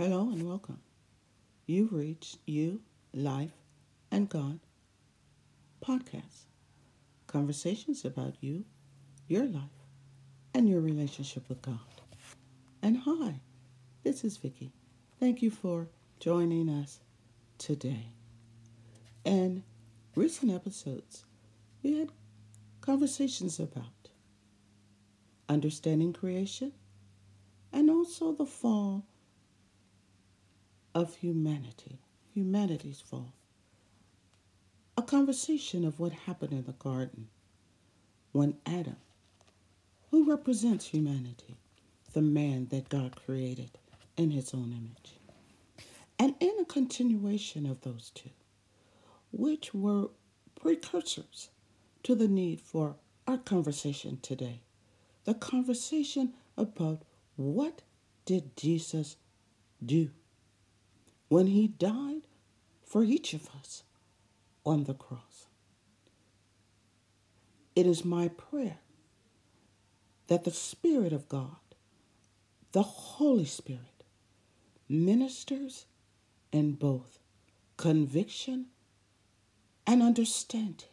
Hello and welcome. You've reached You, Life, and God podcast. Conversations about you, your life, and your relationship with God. And hi, this is Vicki. Thank you for joining us today. In recent episodes, we had conversations about understanding creation and also the fall of humanity, humanity's fall. A conversation of what happened in the garden when Adam, who represents humanity, the man that God created in his own image, and in a continuation of those two, which were precursors to the need for our conversation today. The conversation about what did Jesus do when he died for each of us on the cross. It is my prayer that the Spirit of God, the Holy Spirit, ministers in both conviction and understanding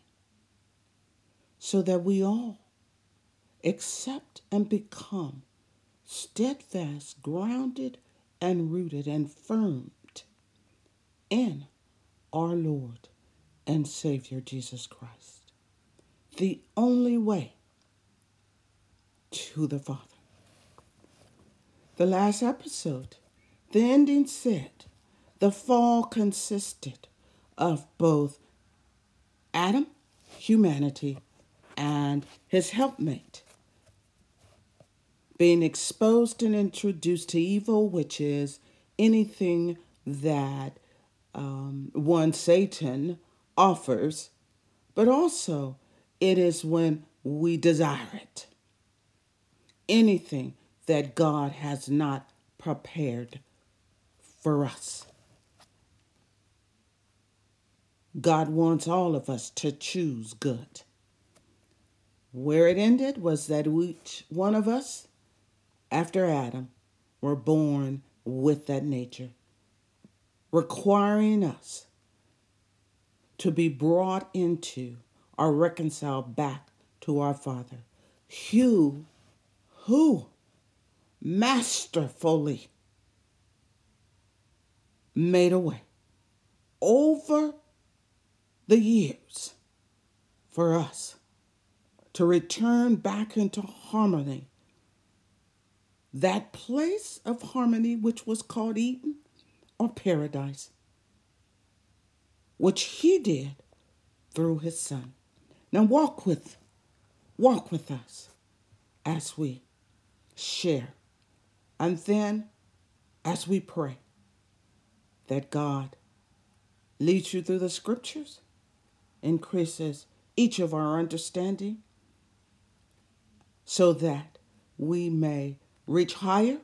so that we all accept and become steadfast, grounded, and rooted and firm in our Lord and Savior Jesus Christ. The only way to the Father. The last episode, the ending said the fall consisted of both Adam, humanity, and his helpmate being exposed and introduced to evil, which is anything that um, one Satan offers, but also it is when we desire it. Anything that God has not prepared for us. God wants all of us to choose good. Where it ended was that each one of us, after Adam, were born with that nature requiring us to be brought into or reconciled back to our Father. Who, who masterfully made a way over the years for us to return back into harmony. That place of harmony which was called Eden or paradise, which he did through his son. Now walk with walk with us as we share. And then as we pray that God leads you through the scriptures, increases each of our understanding so that we may reach higher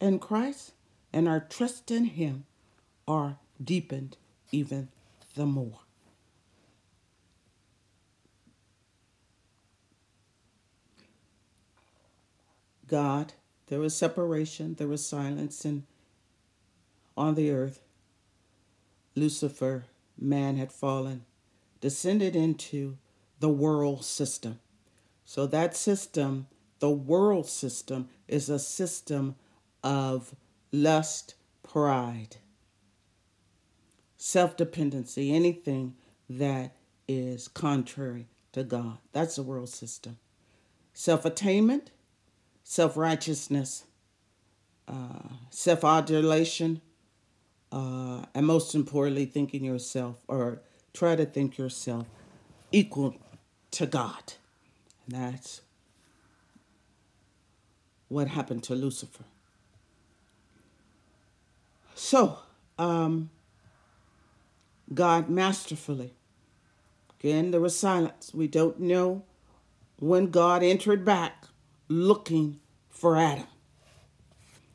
in Christ and our trust in Him are deepened even the more. God, there was separation, there was silence, and on the earth, Lucifer, man had fallen, descended into the world system. So that system, the world system, is a system of lust, pride self dependency, anything that is contrary to God. That's the world system. Self attainment, self righteousness, uh, self adulation, uh, and most importantly, thinking yourself or try to think yourself equal to God. And that's what happened to Lucifer. So, um, God masterfully. Again, there was silence. We don't know when God entered back looking for Adam.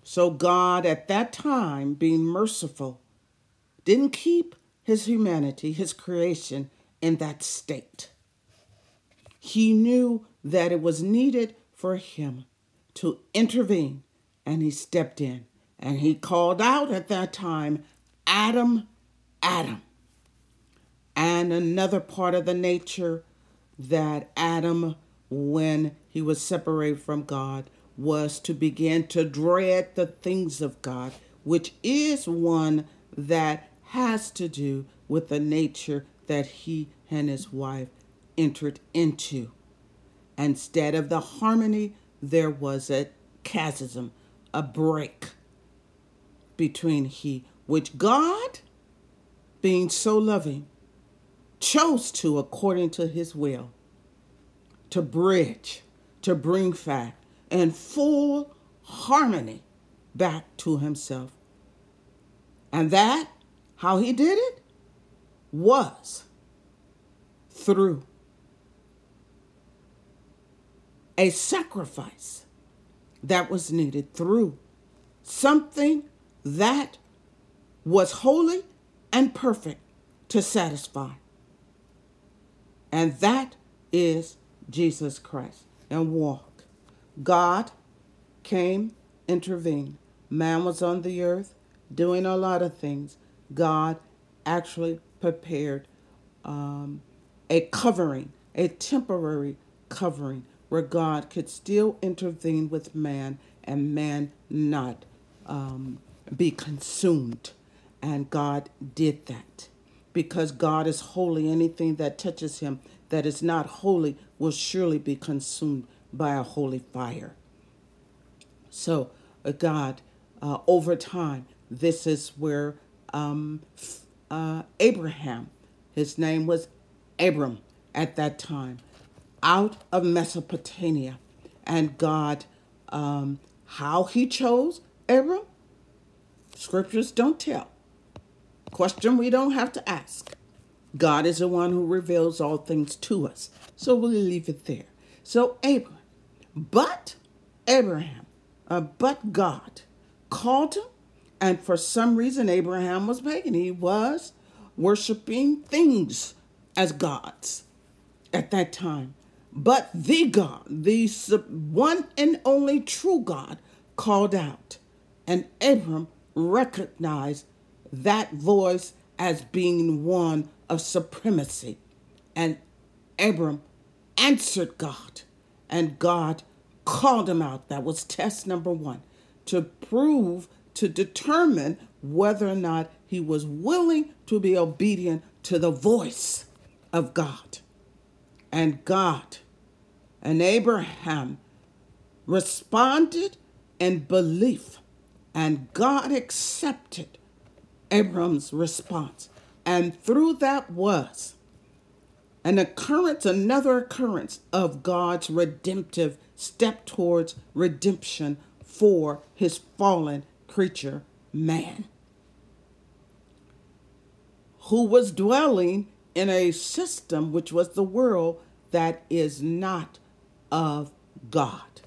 So, God, at that time, being merciful, didn't keep his humanity, his creation, in that state. He knew that it was needed for him to intervene, and he stepped in And he called out at that time, Adam, Adam. And another part of the nature that Adam, when he was separated from God, was to begin to dread the things of God, which is one that has to do with the nature that he and his wife entered into. Instead of the harmony, there was a chasm, a break between he, which God, being so loving, chose to, according to his will, to bridge, to bring back and full harmony back to himself. And that, how he did it, was through a sacrifice that was needed, through something that was holy and perfect to satisfy. And that is Jesus Christ. And walk. God came, intervened. Man was on the earth doing a lot of things. God actually prepared um, a covering, a temporary covering, where God could still intervene with man and man not um, be consumed. And God did that because God is holy. Anything that touches him that is not holy will surely be consumed by a holy fire. So, uh, God, uh, over time, this is where um, uh, Abraham, his name was Abram at that time, out of Mesopotamia. And God, um, how he chose Abram, scriptures don't tell. Question we don't have to ask. God is the one who reveals all things to us. So we'll leave it there. So Abraham, but Abraham, uh, but God called him, and for some reason Abraham was pagan. He was worshiping things as gods at that time. But the God, the one and only true God, called out, and Abram recognized that voice as being one of supremacy. And Abram answered God, and God called him out. That was test number one to prove, to determine whether or not he was willing to be obedient to the voice of God. And God and Abraham responded in belief, and God accepted Abram's response. And through that was an occurrence, another occurrence of God's redemptive step towards redemption for his fallen creature, man, who was dwelling in a system which was the world that is not of God.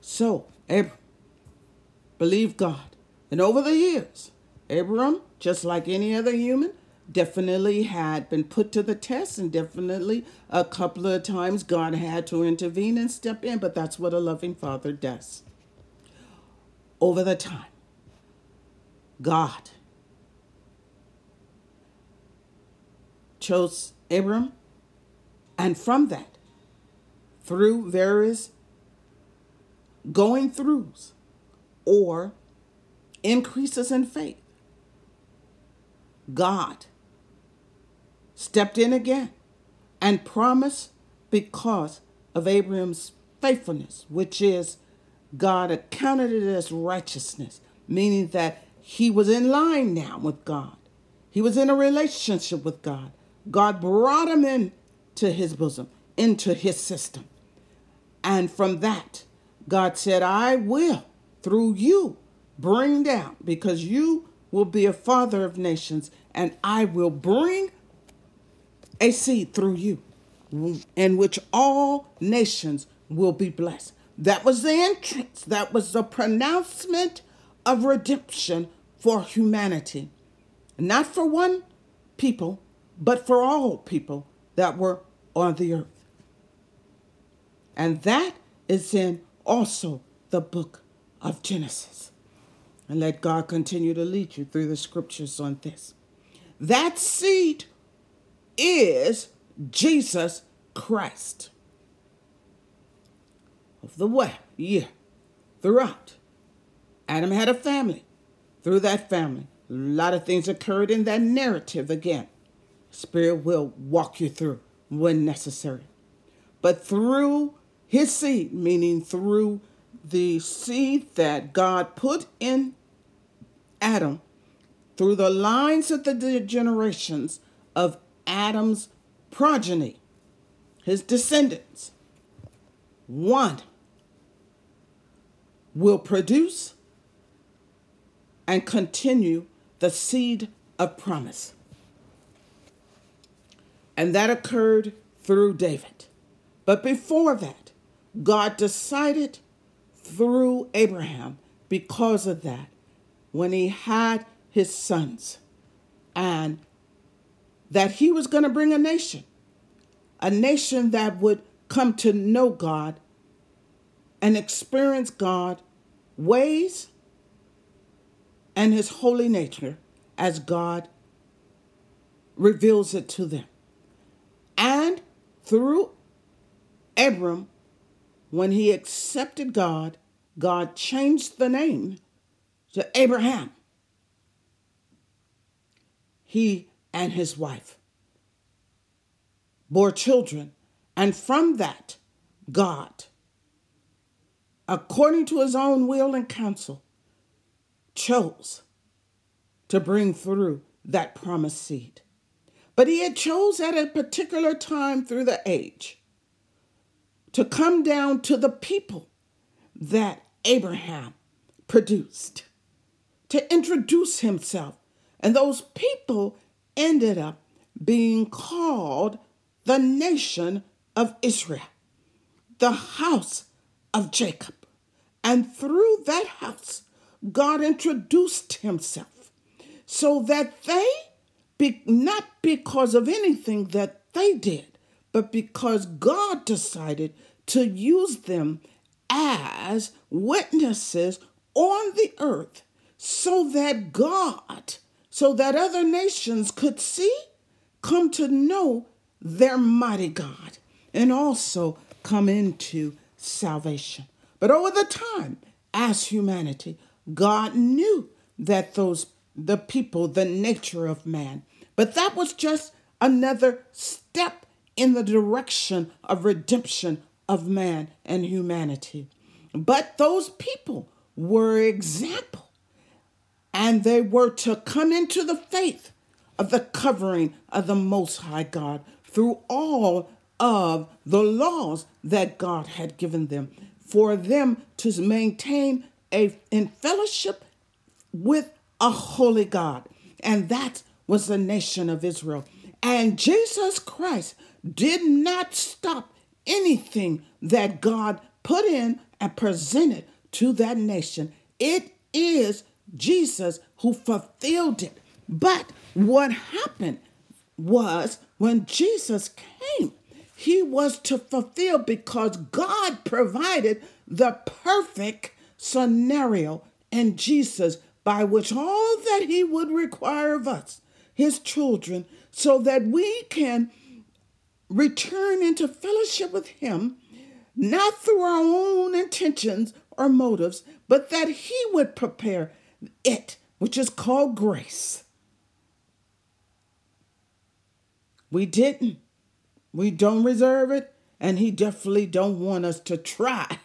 So, Abram believed God. And over the years, Abram, just like any other human, definitely had been put to the test, and definitely a couple of times God had to intervene and step in, but that's what a loving father does. Over the time, God chose Abram, and from that, through various going throughs or increases in faith, God stepped in again and promised because of Abraham's faithfulness, which is God accounted it as righteousness, meaning that he was in line now with God. He was in a relationship with God. God brought him into his bosom, into his system. And from that, God said, I will, through you, bring down, because you will be a father of nations, and I will bring a seed through you, in which all nations will be blessed. That was the entrance, that was the pronouncement of redemption for humanity. Not for one people, but for all people that were on the earth. And that is in also the book of Genesis. And let God continue to lead you through the scriptures on this. That seed is Jesus Christ. Of the way, yeah, throughout. Adam had a family. Through that family, a lot of things occurred in that narrative again. Spirit will walk you through when necessary. But through his seed, meaning through the seed that God put in Adam, through the lines of the generations of Adam's progeny, his descendants, one will produce and continue the seed of promise. And that occurred through David. But before that, God decided through Abraham, because of that, when he had his sons, and that he was going to bring a nation, a nation that would come to know God and experience God ways and his holy nature as God reveals it to them. And through Abram, when he accepted God, God changed the name to Abraham. He and his wife bore children, and from that, God, according to his own will and counsel, chose to bring through that promised seed. But he had chose at a particular time through the age to come down to the people that Abraham produced, to introduce himself. And those people ended up being called the nation of Israel, the house of Jacob. And through that house, God introduced himself so that they, be, not because of anything that they did, but because God decided to use them as witnesses on the earth so that God, so that other nations could see, come to know their mighty God, and also come into salvation. But over the time, as humanity, God knew that those the people, the nature of man. But that was just another step in the direction of redemption of man and humanity. But those people were example and they were to come into the faith of the covering of the most high God through all of the laws that God had given them for them to maintain a in fellowship with a holy God and that was the nation of Israel and Jesus Christ did not stop anything that God put in and presented to that nation. It is Jesus who fulfilled it. But what happened was when Jesus came, he was to fulfill because God provided the perfect scenario in Jesus by which all that he would require of us, his children, so that we can return into fellowship with him, not through our own intentions or motives, but that he would prepare it, which is called grace. We didn't. We don't reserve it, and he definitely don't want us to try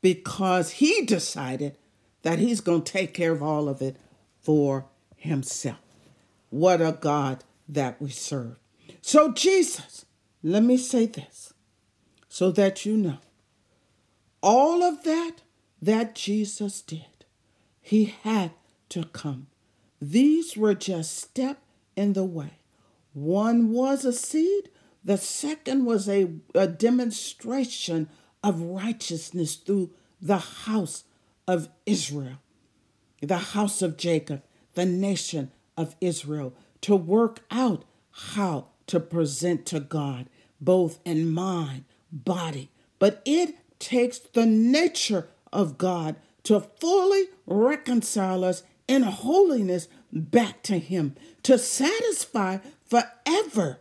because he decided that he's going to take care of all of it for himself. What a God that we serve. So, Jesus, let me say this so that you know all of that that Jesus did, he had to come. These were just step in the way. One was a seed, the second was a, a demonstration of righteousness through the house of Israel, the house of Jacob, the nation of Israel, to work out how to present to God, both in mind, body. But it takes the nature of God to fully reconcile us in holiness back to Him, to satisfy forever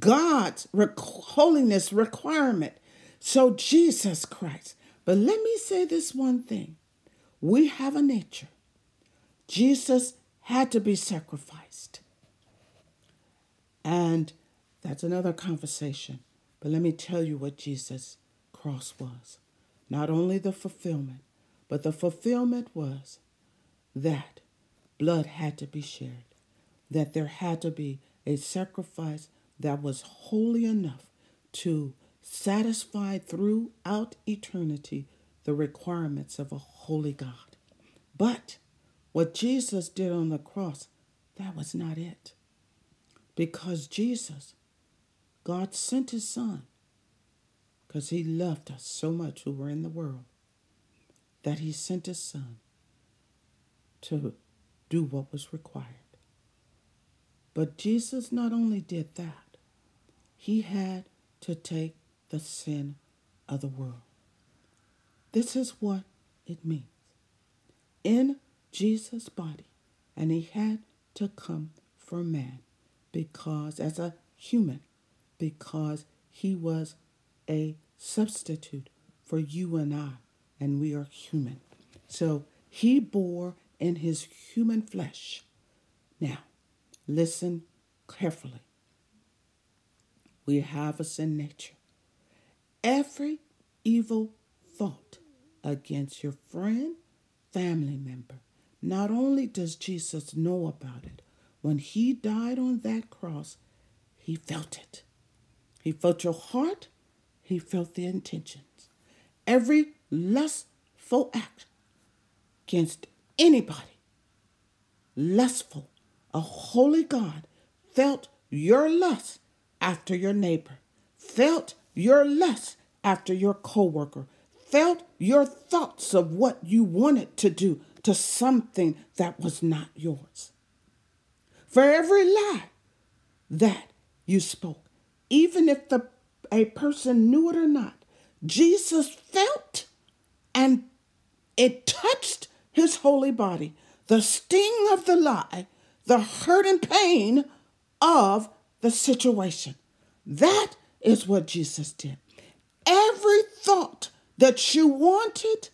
God's holiness requirement. So, Jesus Christ. But let me say this one thing we have a nature. Jesus had to be sacrificed. And that's another conversation. But let me tell you what Jesus' cross was. Not only the fulfillment, but the fulfillment was that blood had to be shared, that there had to be a sacrifice that was holy enough to satisfy throughout eternity the requirements of a holy God. But what Jesus did on the cross, that was not it. Because Jesus, God sent his son because he loved us so much who were in the world that he sent his son to do what was required. But Jesus not only did that, he had to take the sin of the world. This is what it means. In Jesus' body, and he had to come for man because, as a human, because he was a substitute for you and I, and we are human. So he bore in his human flesh. Now, listen carefully. We have a sin nature. Every evil thought against your friend, family member, not only does Jesus know about it, when he died on that cross, he felt it. He felt your heart, he felt the intentions. Every lustful act against anybody, lustful, a holy God felt your lust after your neighbor, felt your lust after your coworker, felt your thoughts of what you wanted to do to something that was not yours for every lie that you spoke, even if the a person knew it or not. Jesus felt and it touched his holy body. The sting of the lie, the hurt and pain of the situation. That is what Jesus did. Every thought that you wanted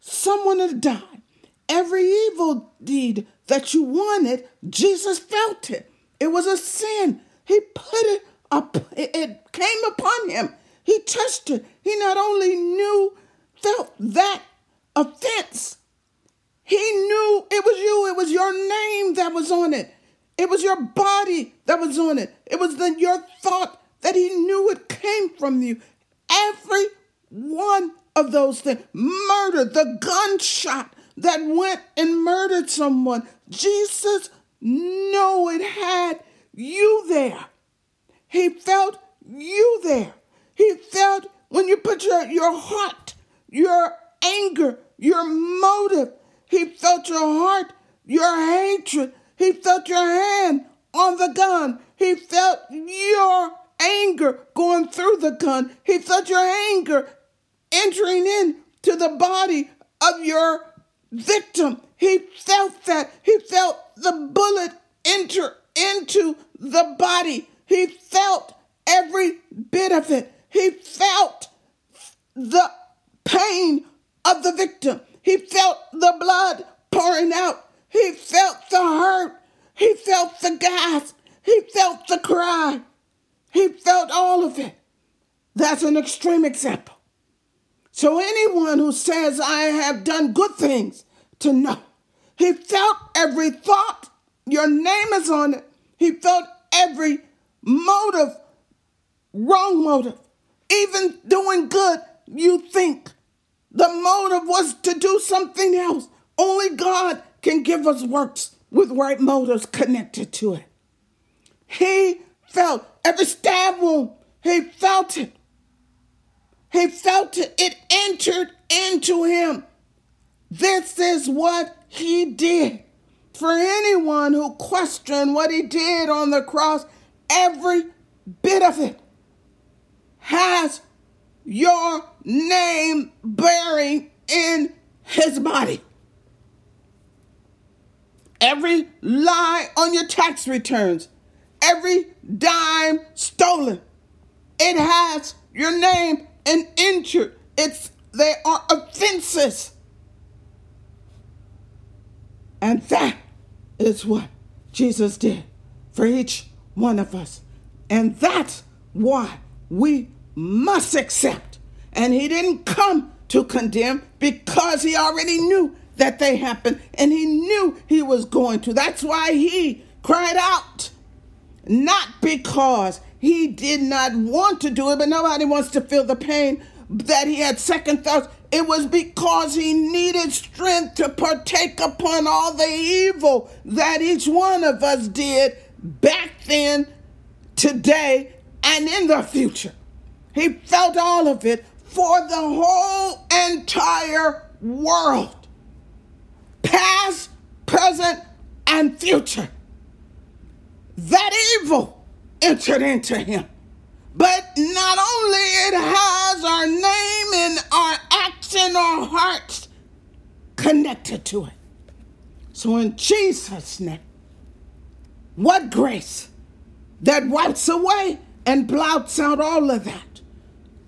someone to die, every evil deed that you wanted, Jesus felt it. It was a sin. He put it up, it came upon him. He touched it. He not only knew, felt that offense, he knew it was you, it was your name that was on it. It was your body that was on it. It was the, your thought that he knew it came from you. Every one of those things, murder, the gunshot, that went and murdered someone. Jesus knew it had you there. He felt you there. He felt when you put your, your heart, your anger, your motive. He felt your heart, your hatred. He felt your hand on the gun. He felt your anger going through the gun. He felt your anger entering in to the body of your victim. He felt that. He felt the bullet enter into the body. He felt every bit of it. He felt the pain of the victim. He felt the blood pouring out. He felt the hurt. He felt the gasp. He felt the cry. He felt all of it. That's an extreme example. So anyone who says, I have done good things, to know. He felt every thought. Your name is on it. He felt every motive, wrong motive. Even doing good, you think the motive was to do something else. Only God can give us works with right motives connected to it. He felt every stab wound, he felt it. He felt it. It entered into him. This is what he did. For anyone who questioned what he did on the cross, every bit of it has your name bearing in his body. Every lie on your tax returns, every dime stolen, it has your name and injured. It's they are offenses. And that is what Jesus did for each one of us. And that's why we must accept. And he didn't come to condemn because he already knew that they happened and he knew he was going to. That's why he cried out. Not because he did not want to do it, but nobody wants to feel the pain that he had second thoughts. It was because he needed strength to partake upon all the evil that each one of us did back then, today, and in the future. He felt all of it for the whole entire world past, present, and future. That evil entered into him. But not only it has our name and our acts and our hearts connected to it. So in Jesus' name, what grace that wipes away and blots out all of that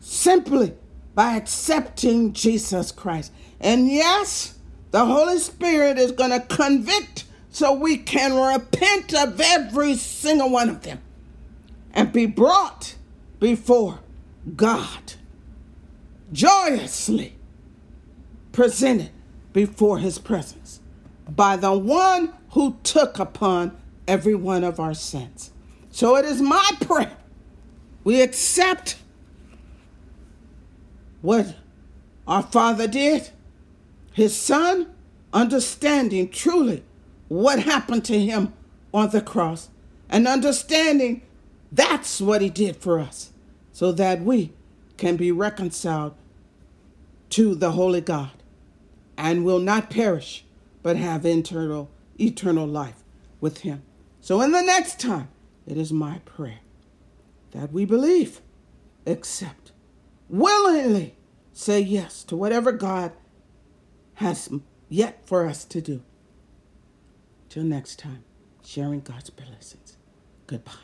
simply by accepting Jesus Christ. And yes, the Holy Spirit is going to convict so we can repent of every single one of them and be brought before God, joyously presented before his presence by the one who took upon every one of our sins. So it is my prayer we accept what our Father did, his Son, understanding truly what happened to him on the cross, and understanding that's what he did for us, so that we can be reconciled to the Holy God and will not perish, but have eternal, eternal life with him. So, in the next time, it is my prayer that we believe, accept, willingly say yes to whatever God has yet for us to do. Till next time, sharing God's blessings. Goodbye.